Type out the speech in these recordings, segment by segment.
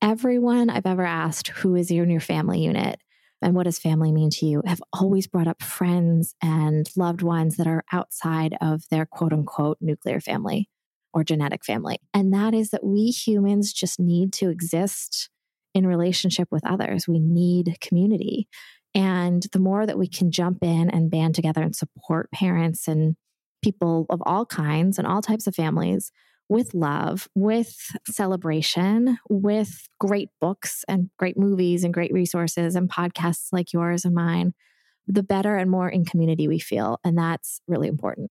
everyone I've ever asked who is in your family unit and what does family mean to you have always brought up friends and loved ones that are outside of their quote unquote nuclear family or genetic family. And that is that we humans just need to exist in relationship with others. We need community. And the more that we can jump in and band together and support parents and people of all kinds and all types of families with love, with celebration, with great books and great movies and great resources and podcasts like yours and mine, the better and more in community we feel. And that's really important.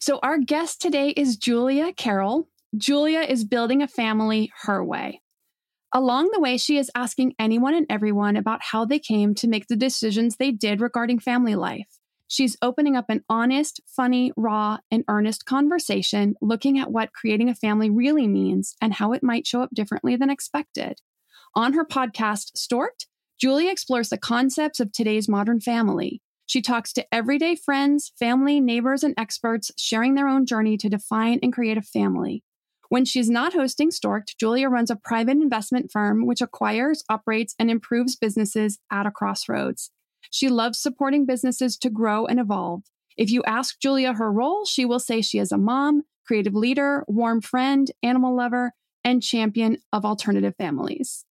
So, our guest today is Julia Karol. Julia is building a family her way. Along the way, she is asking anyone and everyone about how they came to make the decisions they did regarding family life. She's opening up an honest, funny, raw, and earnest conversation looking at what creating a family really means and how it might show up differently than expected. On her podcast, Storked, Julia explores the concepts of today's modern family. She talks to everyday friends, family, neighbors, and experts sharing their own journey to define and create a family. When she's not hosting Storked, Julia runs a private investment firm which acquires, operates, and improves businesses at a crossroads. She loves supporting businesses to grow and evolve. If you ask Julia her role, she will say she is a mom, creative leader, warm friend, animal lover, and champion of alternative families.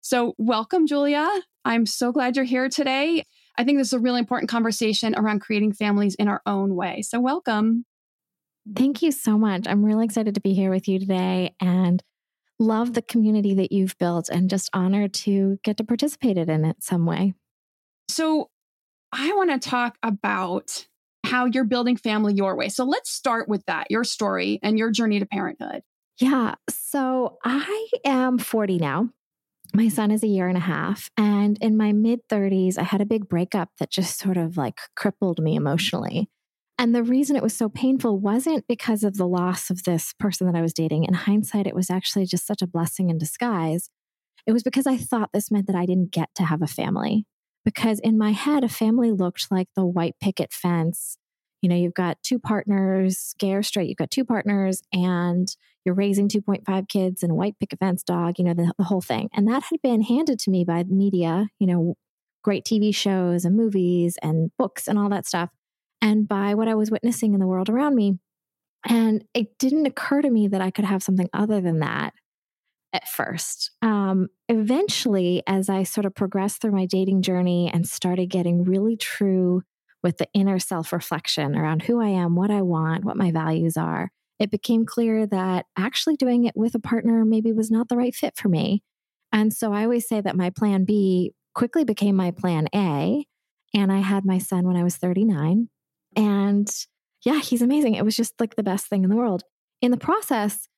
So, welcome, Julia. I'm so glad you're here today. I think this is a really important conversation around creating families in our own way. So, welcome. Thank you so much. I'm really excited to be here with you today and love the community that you've built and just honored to get to participate in it some way. So, I want to talk about how you're building family your way. So, let's start with that your story and your journey to parenthood. Yeah. So, I am 40 now. My son is a year and a half. And in my mid 30s, I had a big breakup that just sort of like crippled me emotionally. And the reason it was so painful wasn't because of the loss of this person that I was dating. In hindsight, it was actually just such a blessing in disguise. It was because I thought this meant that I didn't get to have a family. Because in my head, a family looked like the white picket fence. You know, you've got two partners, gay or straight, you've got two partners, and you're raising 2.5 kids and a white picket fence dog, you know, the, the whole thing. And that had been handed to me by the media, you know, great TV shows and movies and books and all that stuff, and by what I was witnessing in the world around me. And it didn't occur to me that I could have something other than that at first. Um, eventually, as I sort of progressed through my dating journey and started getting really true with the inner self reflection around who I am, what I want, what my values are, it became clear that actually doing it with a partner maybe was not the right fit for me. And so I always say that my plan B quickly became my plan A. And I had my son when I was 39. And yeah, he's amazing. It was just like the best thing in the world. In the process,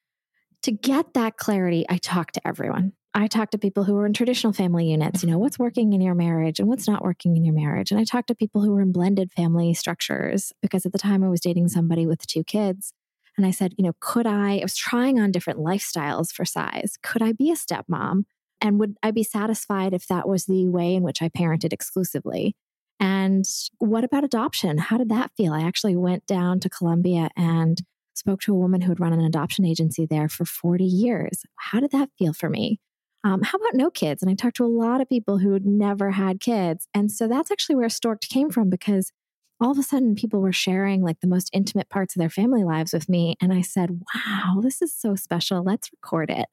to get that clarity, I talked to everyone. I talked to people who were in traditional family units, you know, what's working in your marriage and what's not working in your marriage. And I talked to people who were in blended family structures because at the time I was dating somebody with two kids. And I said, you know, could I, I was trying on different lifestyles for size. Could I be a stepmom? And would I be satisfied if that was the way in which I parented exclusively? And what about adoption? How did that feel? I actually went down to Colombia and spoke to a woman who had run an adoption agency there for 40 years. How did that feel for me? Um, how about no kids? And I talked to a lot of people who had never had kids. And so that's actually where Storked came from because all of a sudden people were sharing like the most intimate parts of their family lives with me. And I said, wow, this is so special. Let's record it.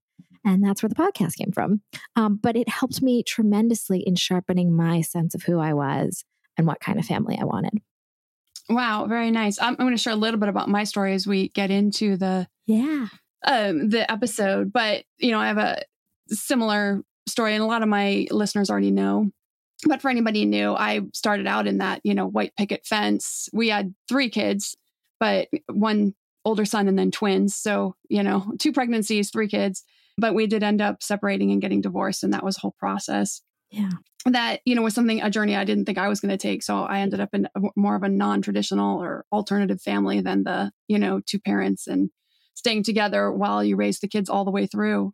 And that's where the podcast came from. Um, but it helped me tremendously in sharpening my sense of who I was and what kind of family I wanted. Wow, very nice. I'm, I'm going to share a little bit about my story as we get into the yeah um, the episode. But you know, I have a similar story, and a lot of my listeners already know. But for anybody new, I started out in that you know white picket fence. We had three kids, but one older son and then twins. So you know, two pregnancies, three kids. But we did end up separating and getting divorced, and that was a whole process. Yeah that you know was something a journey I didn't think I was going to take. So I ended up in more of a non-traditional or alternative family than the you know two parents and staying together while you raise the kids all the way through.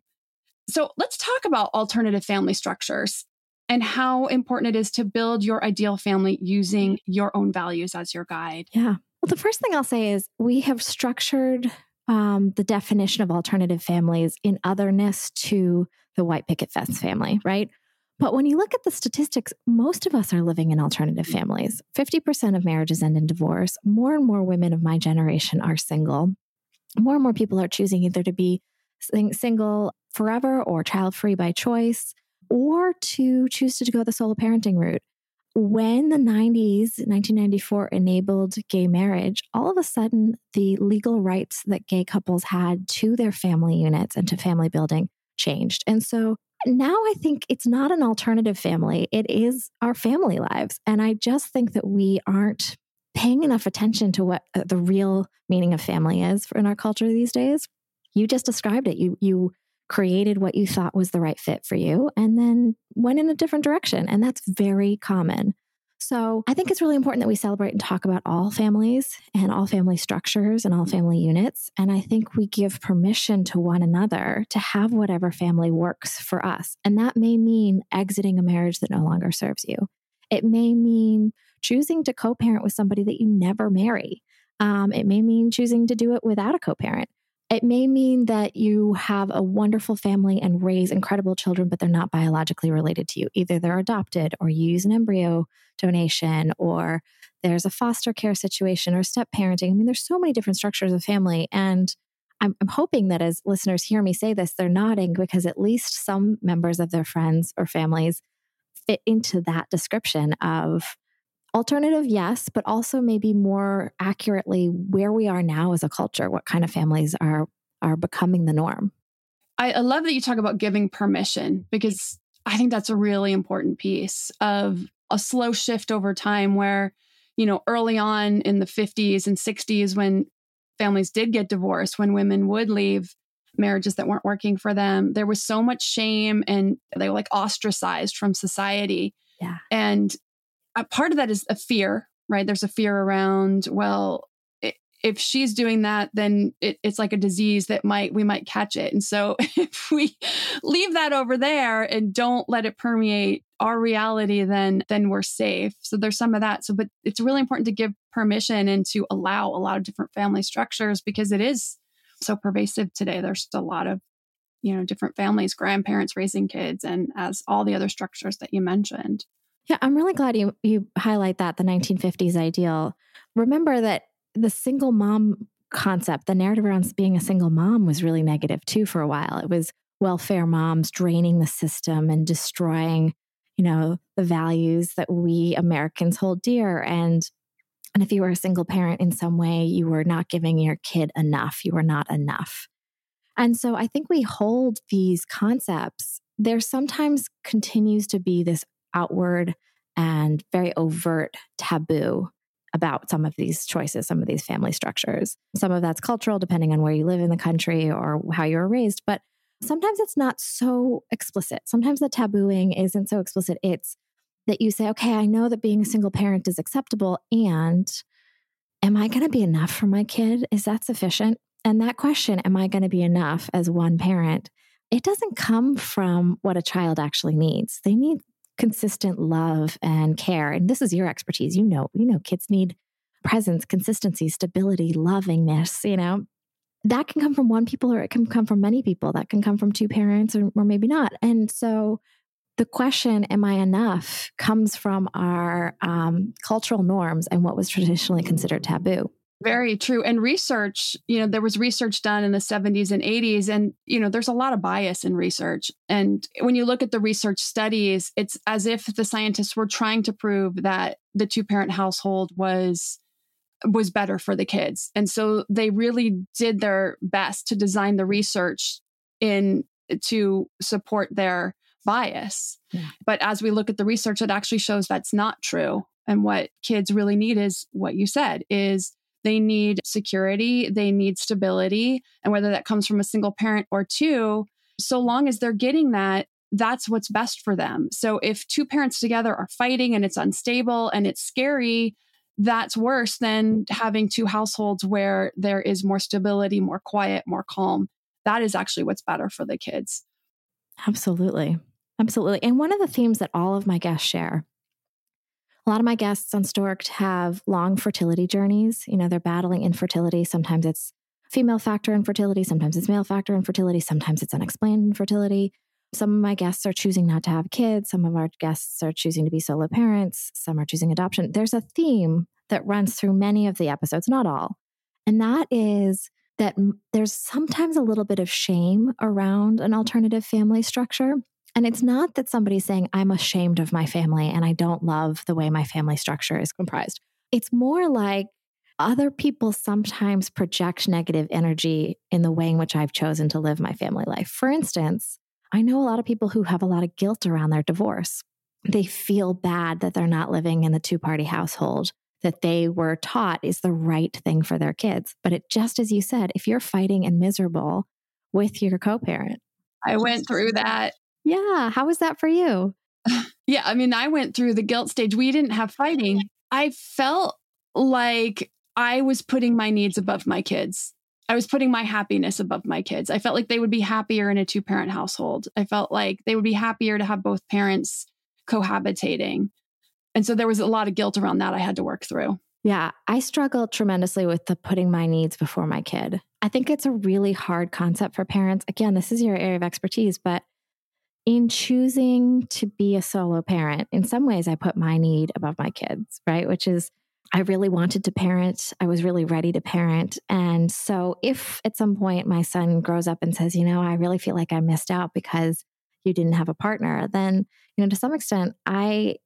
So let's talk about alternative family structures and how important it is to build your ideal family using your own values as your guide. Yeah. Well, the first thing I'll say is we have structured um, the definition of alternative families in otherness to the white picket fence family, right? But when you look at the statistics, most of us are living in alternative families. 50% of marriages end in divorce. More and more women of my generation are single. More and more people are choosing either to be single forever or child free by choice, or to choose to go the solo parenting route. When the 90s, 1994, enabled gay marriage, all of a sudden the legal rights that gay couples had to their family units and to family building changed. And so now I think it's not an alternative family, it is our family lives. And I just think that we aren't paying enough attention to what uh, the real meaning of family is in our culture these days. You just described it. You you created what you thought was the right fit for you and then went in a different direction and that's very common. So I think it's really important that we celebrate and talk about all families and all family structures and all family units. And I think we give permission to one another to have whatever family works for us. And that may mean exiting a marriage that no longer serves you. It may mean choosing to co parent with somebody that you never marry. Um, it may mean choosing to do it without a co parent. It may mean that you have a wonderful family and raise incredible children, but they're not biologically related to you. Either they're adopted or you use an embryo donation or there's a foster care situation or step parenting. I mean, there's so many different structures of family. And I'm, I'm hoping that as listeners hear me say this, they're nodding because at least some members of their friends or families fit into that description of alternative, yes, but also maybe more accurately where we are now as a culture, what kind of families are are becoming the norm. I, I love that you talk about giving permission because I think that's a really important piece of a slow shift over time where, you know, early on in the 50s and 60s when families did get divorced, when women would leave marriages that weren't working for them, there was so much shame and they were like ostracized from society. Yeah. And a part of that is a fear, right? There's a fear around, well, if she's doing that, then it, it's like a disease that might we might catch it. And so if we leave that over there and don't let it permeate our reality, then then we're safe. So there's some of that. So, but it's really important to give permission and to allow a lot of different family structures because it is so pervasive today. There's a lot of you know different families, grandparents raising kids, and as all the other structures that you mentioned. Yeah, I'm really glad you you highlight that the 1950s ideal. Remember that the single mom concept, the narrative around being a single mom was really negative too for a while. It was welfare moms draining the system and destroying, you know, the values that we Americans hold dear and and if you were a single parent in some way, you were not giving your kid enough. You were not enough. And so I think we hold these concepts. There sometimes continues to be this outward and very overt taboo about some of these choices, some of these family structures. Some of that's cultural, depending on where you live in the country or how you were raised. But sometimes it's not so explicit. Sometimes the tabooing isn't so explicit. It's that you say, okay, I know that being a single parent is acceptable. And am I going to be enough for my kid? Is that sufficient? And that question, am I going to be enough as one parent? It doesn't come from what a child actually needs. They need consistent love and care and this is your expertise you know you know kids need presence consistency stability lovingness you know that can come from one people or it can come from many people. That can come from two parents or, or maybe not. And so the question, am I enough, comes from our um, cultural norms and what was traditionally considered taboo. Very true. And research, you know, there was research done in the 70s and 80s, and, you know, there's a lot of bias in research. And when you look at the research studies, it's as if the scientists were trying to prove that the two parent household was was better for the kids. And so they really did their best to design the research in to support their bias. Yeah. But as we look at the research, it actually shows that's not true. And what kids really need is what you said is they need security, they need stability. And whether that comes from a single parent or two, so long as they're getting that, that's what's best for them. So if two parents together are fighting and it's unstable and it's scary, that's worse than having two households where there is more stability, more quiet, more calm. That is actually what's better for the kids. Absolutely. Absolutely. And one of the themes that all of my guests share a lot of my guests on Storked have long fertility journeys. You know, they're battling infertility. Sometimes it's female factor infertility, sometimes it's male factor infertility, sometimes it's unexplained infertility. Some of my guests are choosing not to have kids. Some of our guests are choosing to be solo parents. Some are choosing adoption. There's a theme that runs through many of the episodes, not all. And that is that there's sometimes a little bit of shame around an alternative family structure. And it's not that somebody's saying, I'm ashamed of my family and I don't love the way my family structure is comprised. It's more like other people sometimes project negative energy in the way in which I've chosen to live my family life. For instance, I know a lot of people who have a lot of guilt around their divorce. They feel bad that they're not living in the two party household that they were taught is the right thing for their kids. But it just as you said, if you're fighting and miserable with your co parent, I went through that. Yeah. How was that for you? yeah. I mean, I went through the guilt stage. We didn't have fighting. I felt like I was putting my needs above my kids. I was putting my happiness above my kids. I felt like they would be happier in a two parent household. I felt like they would be happier to have both parents cohabitating. And so there was a lot of guilt around that I had to work through. Yeah, I struggled tremendously with the putting my needs before my kid. I think it's a really hard concept for parents. Again, this is your area of expertise, but in choosing to be a solo parent, in some ways, I put my need above my kids, right? Which is I really wanted to parent. I was really ready to parent. And so, if at some point my son grows up and says, you know, I really feel like I missed out because you didn't have a partner, then, you know, to some extent, I.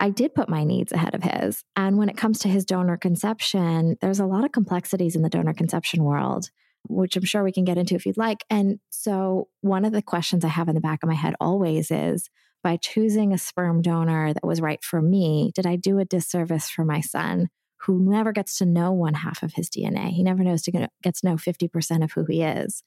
I did put my needs ahead of his. And when it comes to his donor conception, there's a lot of complexities in the donor conception world, which I'm sure we can get into if you'd like. And so, one of the questions I have in the back of my head always is by choosing a sperm donor that was right for me, did I do a disservice for my son who never gets to know one half of his DNA? He never knows to get, gets to know 50% of who he is.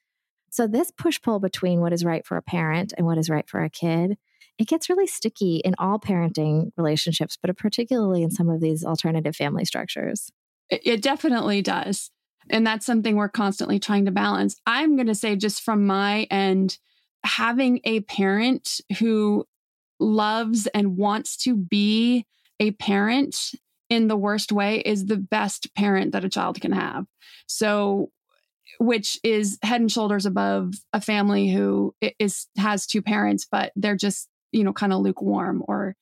So this push pull between what is right for a parent and what is right for a kid, it gets really sticky in all parenting relationships, but particularly in some of these alternative family structures. It definitely does. And that's something we're constantly trying to balance. I'm going to say, just from my end, having a parent who loves and wants to be a parent in the worst way is the best parent that a child can have. So which is head and shoulders above a family who is has two parents but they're just, you know, kind of lukewarm or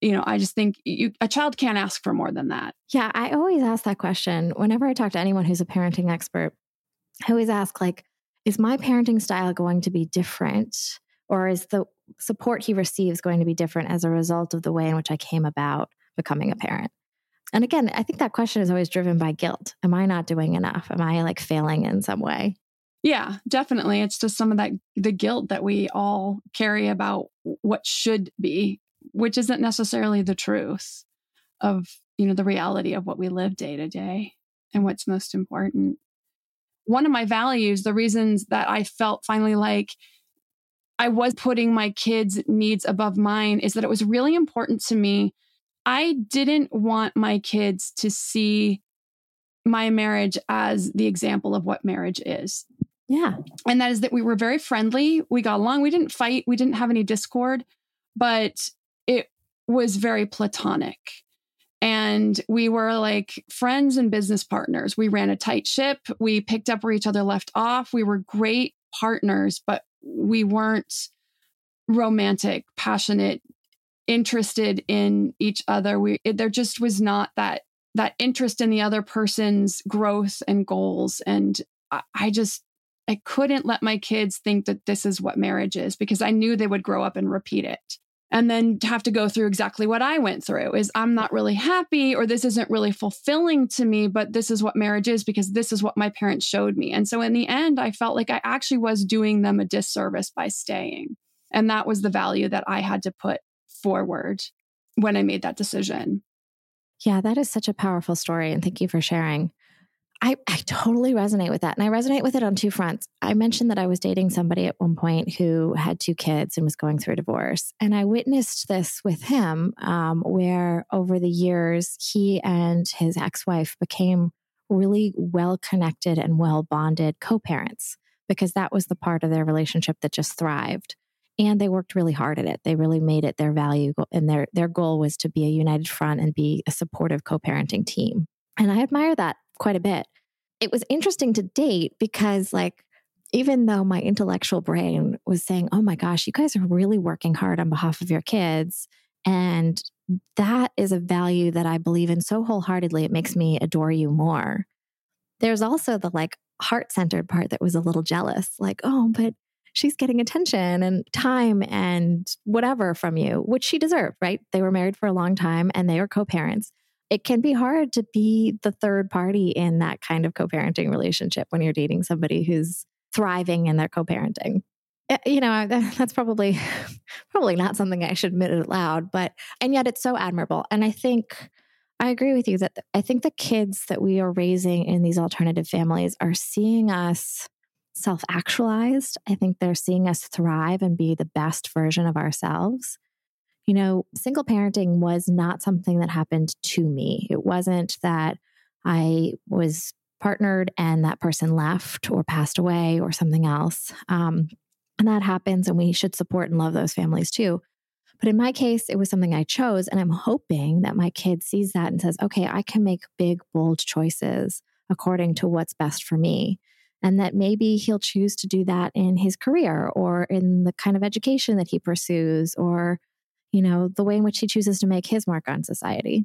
you know, I just think you, a child can't ask for more than that. Yeah, I always ask that question whenever I talk to anyone who's a parenting expert. I always ask like is my parenting style going to be different or is the support he receives going to be different as a result of the way in which I came about becoming a parent? And again, I think that question is always driven by guilt. Am I not doing enough? Am I like failing in some way? Yeah, definitely. It's just some of that, the guilt that we all carry about what should be, which isn't necessarily the truth of, you know, the reality of what we live day to day and what's most important. One of my values, the reasons that I felt finally like I was putting my kids' needs above mine is that it was really important to me. I didn't want my kids to see my marriage as the example of what marriage is. Yeah. And that is that we were very friendly. We got along. We didn't fight. We didn't have any discord, but was very platonic. And we were like friends and business partners. We ran a tight ship. We picked up where each other left off. We were great partners, but we weren't romantic, passionate, interested in each other. We it, there just was not that that interest in the other person's growth and goals. And I, I just I couldn't let my kids think that this is what marriage is because I knew they would grow up and repeat it. And then have to go through exactly what I went through is I'm not really happy or this isn't really fulfilling to me, but this is what marriage is because this is what my parents showed me. And so in the end, I felt like I actually was doing them a disservice by staying. And that was the value that I had to put forward when I made that decision. Yeah, that is such a powerful story. And thank you for sharing. I, I totally resonate with that. And I resonate with it on two fronts. I mentioned that I was dating somebody at one point who had two kids and was going through a divorce. And I witnessed this with him, um, where over the years, he and his ex wife became really well connected and well bonded co parents because that was the part of their relationship that just thrived and they worked really hard at it. They really made it their value and their their goal was to be a united front and be a supportive co-parenting team. And I admire that quite a bit. It was interesting to date because like even though my intellectual brain was saying, "Oh my gosh, you guys are really working hard on behalf of your kids." And that is a value that I believe in so wholeheartedly. It makes me adore you more. There's also the like heart centered part that was a little jealous, like, oh, but she's getting attention and time and whatever from you, which she deserved, right? They were married for a long time and they were co parents. It can be hard to be the third party in that kind of co parenting relationship when you're dating somebody who's thriving in their co parenting. Eh, you know, that's probably probably not something I should admit out loud, but and yet it's so admirable. And I think I agree with you that I think the kids that we are raising in these alternative families are seeing us self actualized. I think they're seeing us thrive and be the best version of ourselves. You know, single parenting was not something that happened to me. It wasn't that I was partnered and that person left or passed away or something else. Um, and that happens, and we should support and love those families too. But in my case, it was something I chose. And I'm hoping that my kid sees that and says, okay, I can make big, bold choices according to what's best for me and that maybe he'll choose to do that in his career or in the kind of education that he pursues or you know the way in which he chooses to make his mark on society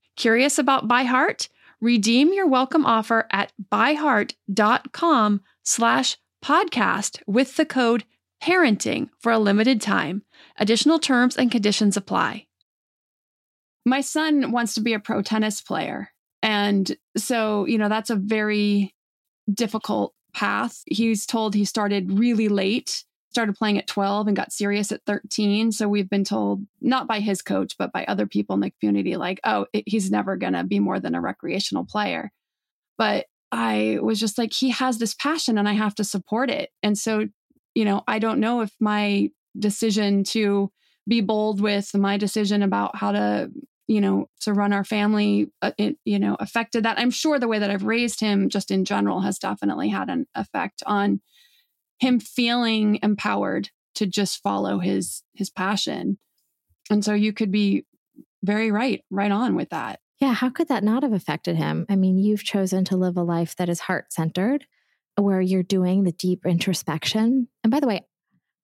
Curious about ByHeart? Redeem your welcome offer at byheart.com slash podcast with the code parenting for a limited time. Additional terms and conditions apply. My son wants to be a pro tennis player. And so, you know, that's a very difficult path. He's told he started really late started playing at 12 and got serious at 13. So we've been told, not by his coach, but by other people in the community, like, oh, it, he's never going to be more than a recreational player. But I was just like, he has this passion and I have to support it. And so, you know, I don't know if my decision to be bold with my decision about how to you know, to run our family, uh, it, you know, affected that. I'm sure the way that I've raised him just in general has definitely had an effect on him feeling empowered to just follow his his passion. And so you could be very right, right on with that. Yeah, how could that not have affected him? I mean, you've chosen to live a life that is heart centered, where you're doing the deep introspection. And by the way,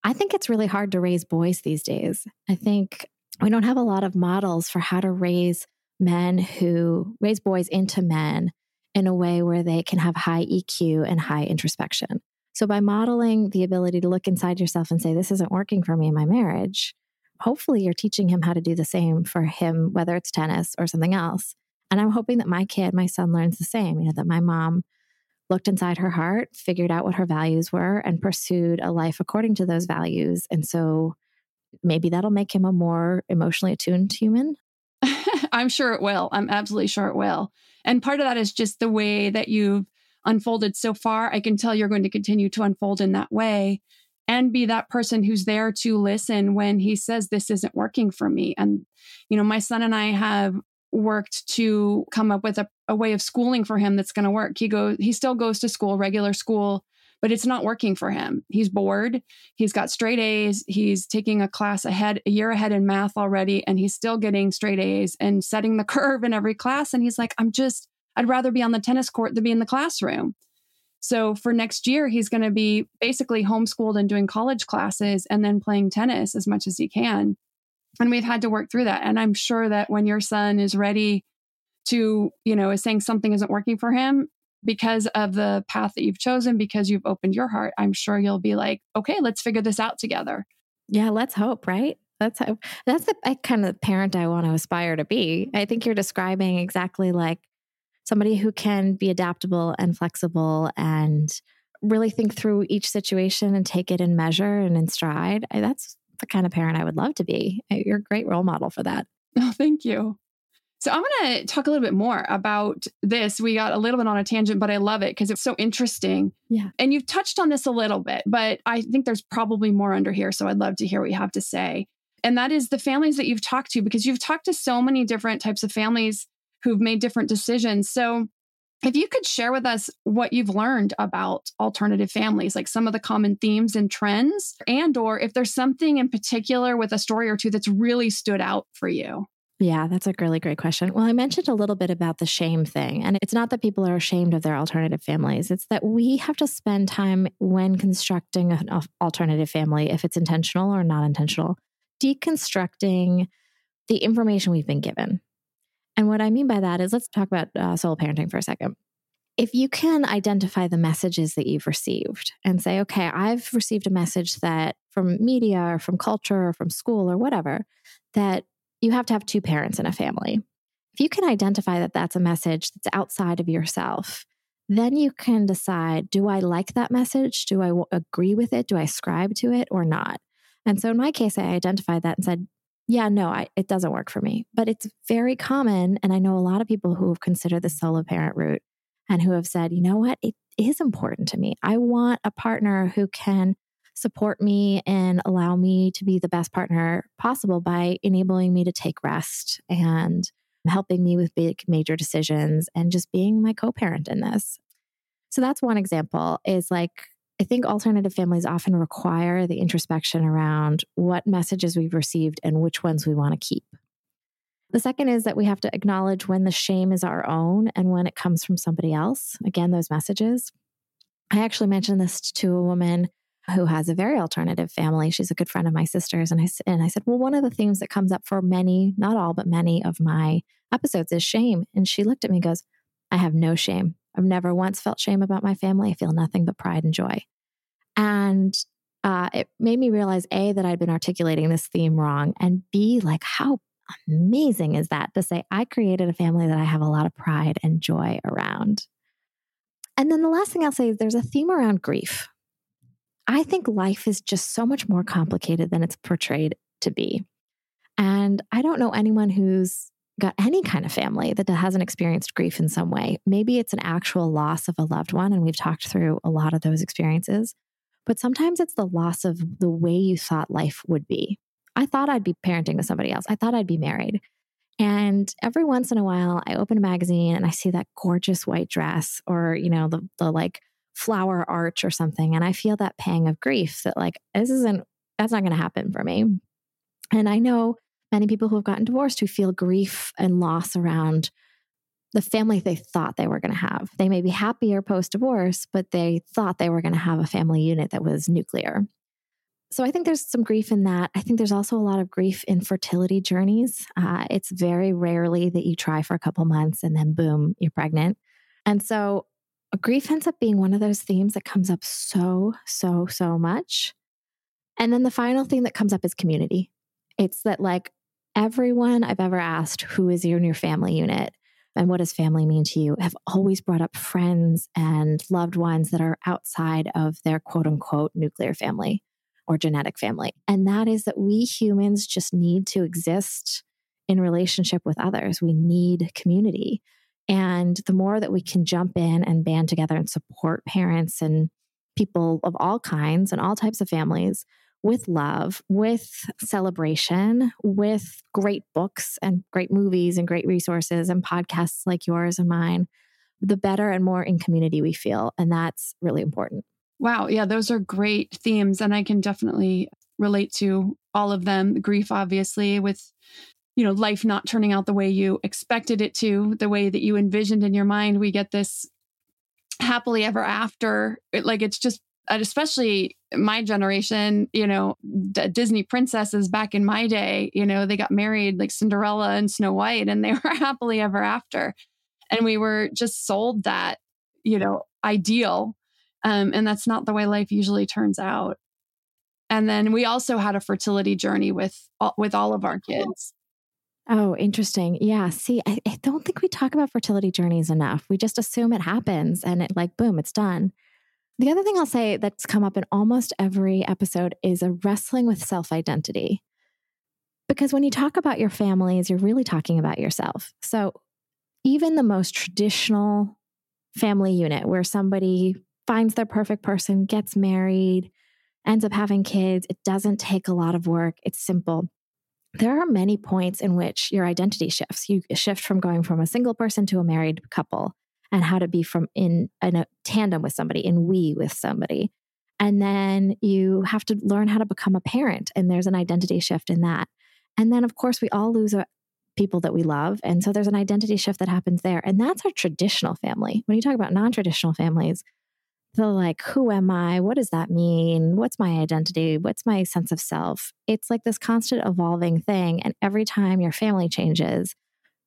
I think it's really hard to raise boys these days. I think we don't have a lot of models for how to raise men who raise boys into men in a way where they can have high EQ and high introspection. So, by modeling the ability to look inside yourself and say, This isn't working for me in my marriage, hopefully you're teaching him how to do the same for him, whether it's tennis or something else. And I'm hoping that my kid, my son, learns the same, you know, that my mom looked inside her heart, figured out what her values were, and pursued a life according to those values. And so maybe that'll make him a more emotionally attuned human. I'm sure it will. I'm absolutely sure it will. And part of that is just the way that you've unfolded so far. I can tell you're going to continue to unfold in that way and be that person who's there to listen when he says this isn't working for me. And, you know, my son and I have worked to come up with a, a way of schooling for him that's going to work. He goes, he still goes to school, regular school, but it's not working for him. He's bored. He's got straight A's. He's taking a class ahead, a year ahead in math already, and he's still getting straight A's and setting the curve in every class. And he's like, I'm just, I'd rather be on the tennis court than be in the classroom. So for next year, he's going to be basically homeschooled and doing college classes and then playing tennis as much as he can. And we've had to work through that. And I'm sure that when your son is ready to, you know, is saying something isn't working for him because of the path that you've chosen, because you've opened your heart, I'm sure you'll be like, okay, let's figure this out together. Yeah, let's hope, right? That's how, that's the kind of parent I want to aspire to be. I think you're describing exactly like somebody who can be adaptable and flexible and really think through each situation and take it in measure and in stride. That's the kind of parent I would love to be. You're a great role model for that. Oh, thank you. So I'm going to talk a little bit more about this. We got a little bit on a tangent, but I love it because it's so interesting. Yeah. And you've touched on this a little bit, but I think there's probably more under here. So I'd love to hear what you have to say. And that is the families that you've talked to, because you've talked to so many different types of families who've made different decisions. So if you could share with us what you've learned about alternative families, like some of the common themes and trends, and or if there's something in particular with a story or two that's really stood out for you. Yeah, that's a really great question. Well, I mentioned a little bit about the shame thing, and it's not that people are ashamed of their alternative families. It's that we have to spend time when constructing an alternative family, if it's intentional or not intentional, deconstructing the information we've been given. And what I mean by that is let's talk about uh, solo parenting for a second. If you can identify the messages that you've received and say, okay, I've received a message that from media or from culture or from school or whatever, that you have to have two parents in a family. If you can identify that that's a message that's outside of yourself, then you can decide do I like that message? Do I w- agree with it? Do I ascribe to it or not? And so in my case, I identified that and said, yeah, no, I, it doesn't work for me. But it's very common. And I know a lot of people who have considered the solo parent route and who have said, you know what, it is important to me. I want a partner who can support me and allow me to be the best partner possible by enabling me to take rest and helping me with big major decisions and just being my co-parent in this. So that's one example is like I think alternative families often require the introspection around what messages we've received and which ones we want to keep. The second is that we have to acknowledge when the shame is our own and when it comes from somebody else. Again, those messages. I actually mentioned this to a woman who has a very alternative family. She's a good friend of my sister's. And I, and I said, Well, one of the themes that comes up for many, not all, but many of my episodes is shame. And she looked at me and goes, I have no shame. I've never once felt shame about my family. I feel nothing but pride and joy. And uh, it made me realize A, that I'd been articulating this theme wrong, and B, like how amazing is that to say, I created a family that I have a lot of pride and joy around. And then the last thing I'll say is there's a theme around grief. I think life is just so much more complicated than it's portrayed to be. And I don't know anyone who's got any kind of family that hasn't experienced grief in some way. Maybe it's an actual loss of a loved one, and we've talked through a lot of those experiences. But sometimes it's the loss of the way you thought life would be. I thought I'd be parenting with somebody else. I thought I'd be married. And every once in a while, I open a magazine and I see that gorgeous white dress or, you know, the, the like flower arch or something. And I feel that pang of grief that, like, this isn't, that's not going to happen for me. And I know many people who have gotten divorced who feel grief and loss around the family they thought they were going to have. They may be happier post divorce, but they thought they were going to have a family unit that was nuclear. So I think there's some grief in that. I think there's also a lot of grief in fertility journeys. Uh, it's very rarely that you try for a couple months and then boom, you're pregnant. And so grief ends up being one of those themes that comes up so, so, so much. And then the final thing that comes up is community. It's that like everyone I've ever asked who is in your family unit and what does family mean to you have always brought up friends and loved ones that are outside of their quote unquote nuclear family or genetic family. And that is that we humans just need to exist in relationship with others. We need community. And the more that we can jump in and band together and support parents and people of all kinds and all types of families with love, with celebration, with great books and great movies and great resources and podcasts like yours and mine, the better and more in community we feel. And that's really important. Wow. Yeah, those are great themes. And I can definitely relate to all of them. Grief, obviously, with you know life not turning out the way you expected it to the way that you envisioned in your mind we get this happily ever after it, like it's just especially my generation you know D- disney princesses back in my day you know they got married like cinderella and snow white and they were happily ever after and we were just sold that you know ideal um, and that's not the way life usually turns out. And then we also had a fertility journey with with all of our kids. Oh, interesting. Yeah. See, I, I don't think we talk about fertility journeys enough. We just assume it happens and it like boom, it's done. The other thing I'll say that's come up in almost every episode is a wrestling with self identity. Because when you talk about your families, you're really talking about yourself. So even the most traditional family unit where somebody finds their perfect person, gets married, ends up having kids. It doesn't take a lot of work, it's simple. There are many points in which your identity shifts. You shift from going from a single person to a married couple and how to be from in, in a tandem with somebody, in we with somebody. And then you have to learn how to become a parent. And there's an identity shift in that. And then, of course, we all lose a, people that we love. And so there's an identity shift that happens there. And that's our traditional family. When you talk about non traditional families, the like, who am I? What does that mean? What's my identity? What's my sense of self? It's like this constant evolving thing. And every time your family changes,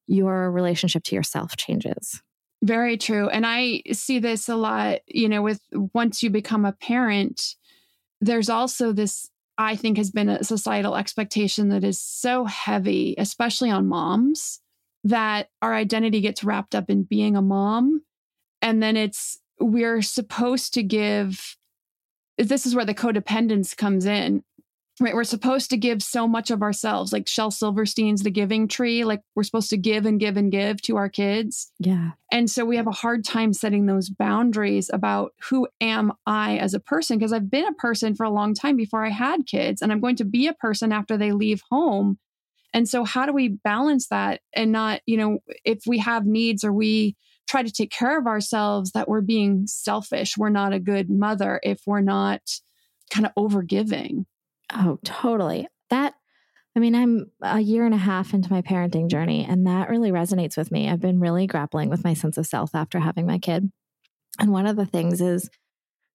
your relationship to yourself changes. Very true. And I see this a lot, you know, with once you become a parent, there's also this, I think, has been a societal expectation that is so heavy, especially on moms, that our identity gets wrapped up in being a mom. And then it's we're supposed to give this is where the codependence comes in right we're supposed to give so much of ourselves like shel silverstein's the giving tree like we're supposed to give and give and give to our kids yeah and so we have a hard time setting those boundaries about who am i as a person because i've been a person for a long time before i had kids and i'm going to be a person after they leave home and so how do we balance that and not you know if we have needs or we try to take care of ourselves that we're being selfish. We're not a good mother if we're not kind of overgiving. Oh, totally. That, I mean, I'm a year and a half into my parenting journey, and that really resonates with me. I've been really grappling with my sense of self after having my kid. And one of the things is,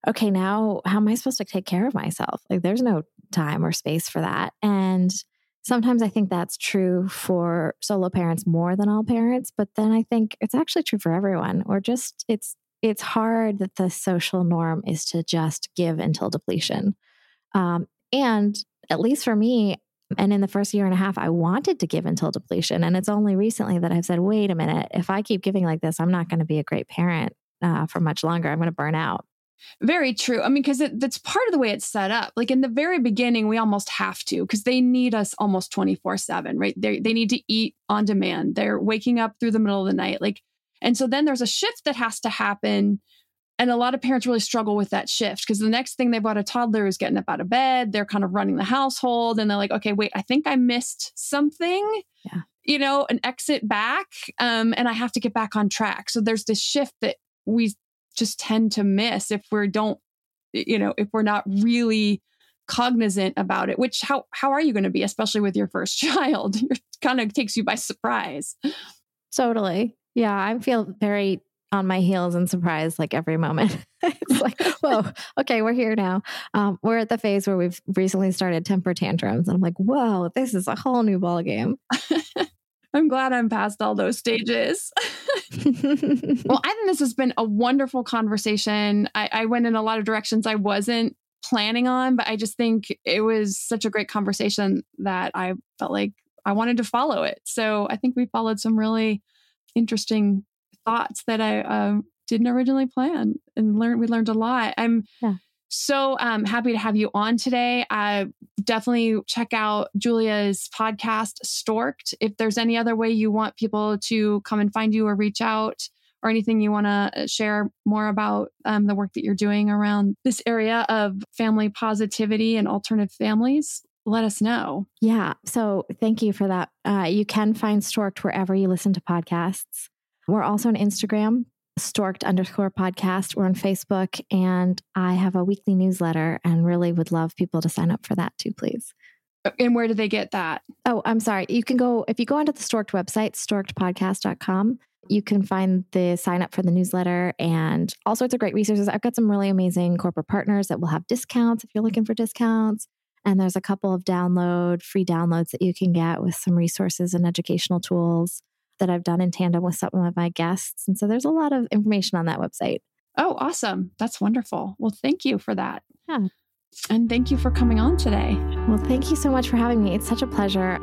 okay, now how am I supposed to take care of myself? Like, there's no time or space for that. And Sometimes I think that's true for solo parents more than all parents, but then I think it's actually true for everyone. Or just it's it's hard that the social norm is to just give until depletion. Um, and at least for me, and in the first year and a half, I wanted to give until depletion. And it's only recently that I've said, wait a minute, if I keep giving like this, I'm not going to be a great parent uh, for much longer. I'm going to burn out. Very true. I mean, because it, that's part of the way it's set up. Like in the very beginning, we almost have to because they need us almost 24 7, right? They, they need to eat on demand. They're waking up through the middle of the night. Like, and so then there's a shift that has to happen. And a lot of parents really struggle with that shift because the next thing they've got a toddler is getting up out of bed. They're kind of running the household and they're like, okay, wait, I think I missed something. Yeah you know, an exit back um, and I have to get back on track. So there's this shift that we just tend to miss if we don't, you know, if we're not really cognizant about it, which how how are you going to be, especially with your first child? It kind of takes you by surprise. Totally. Yeah, I feel very on my heels and surprised like every moment. it's like, whoa, okay, we're here now. Um, we're at the phase where we've recently started temper tantrums, and I'm like, whoa, this is a whole new ball game. I'm glad I'm past all those stages. well, I think this has been a wonderful conversation. I, I went in a lot of directions I wasn't planning on, but I just think it was such a great conversation that I felt like I wanted to follow it. So I think we followed some really interesting thoughts that I uh, didn't originally plan and learn. We learned a lot. I'm yeah. so um, happy to have you on today. I definitely check out Julia's podcast, Storked. If there's any other way you want people to come and find you or reach out or anything you want to uh, share more about um, the work that you're doing around this area of family positivity and alternative families, let us know. Yeah. So thank you for that. Uh, you can find Storked wherever you listen to podcasts. We're also on Instagram, storked underscore podcast. We're on Facebook, and I have a weekly newsletter and really would love people to sign up for that too, please. And where do they get that? Oh, I'm sorry. You can go, if you go onto the Storked website, storkedpodcast.com, you can find the sign up for the newsletter and all sorts of great resources. I've got some really amazing corporate partners that will have discounts if you're looking for discounts. And there's a couple of download, free downloads that you can get with some resources and educational tools that I've done in tandem with some of my guests. And so there's a lot of information on that website. Oh, awesome. That's wonderful. Well, thank you for that. Yeah. And thank you for coming on today. Well, thank you so much for having me. It's such a pleasure.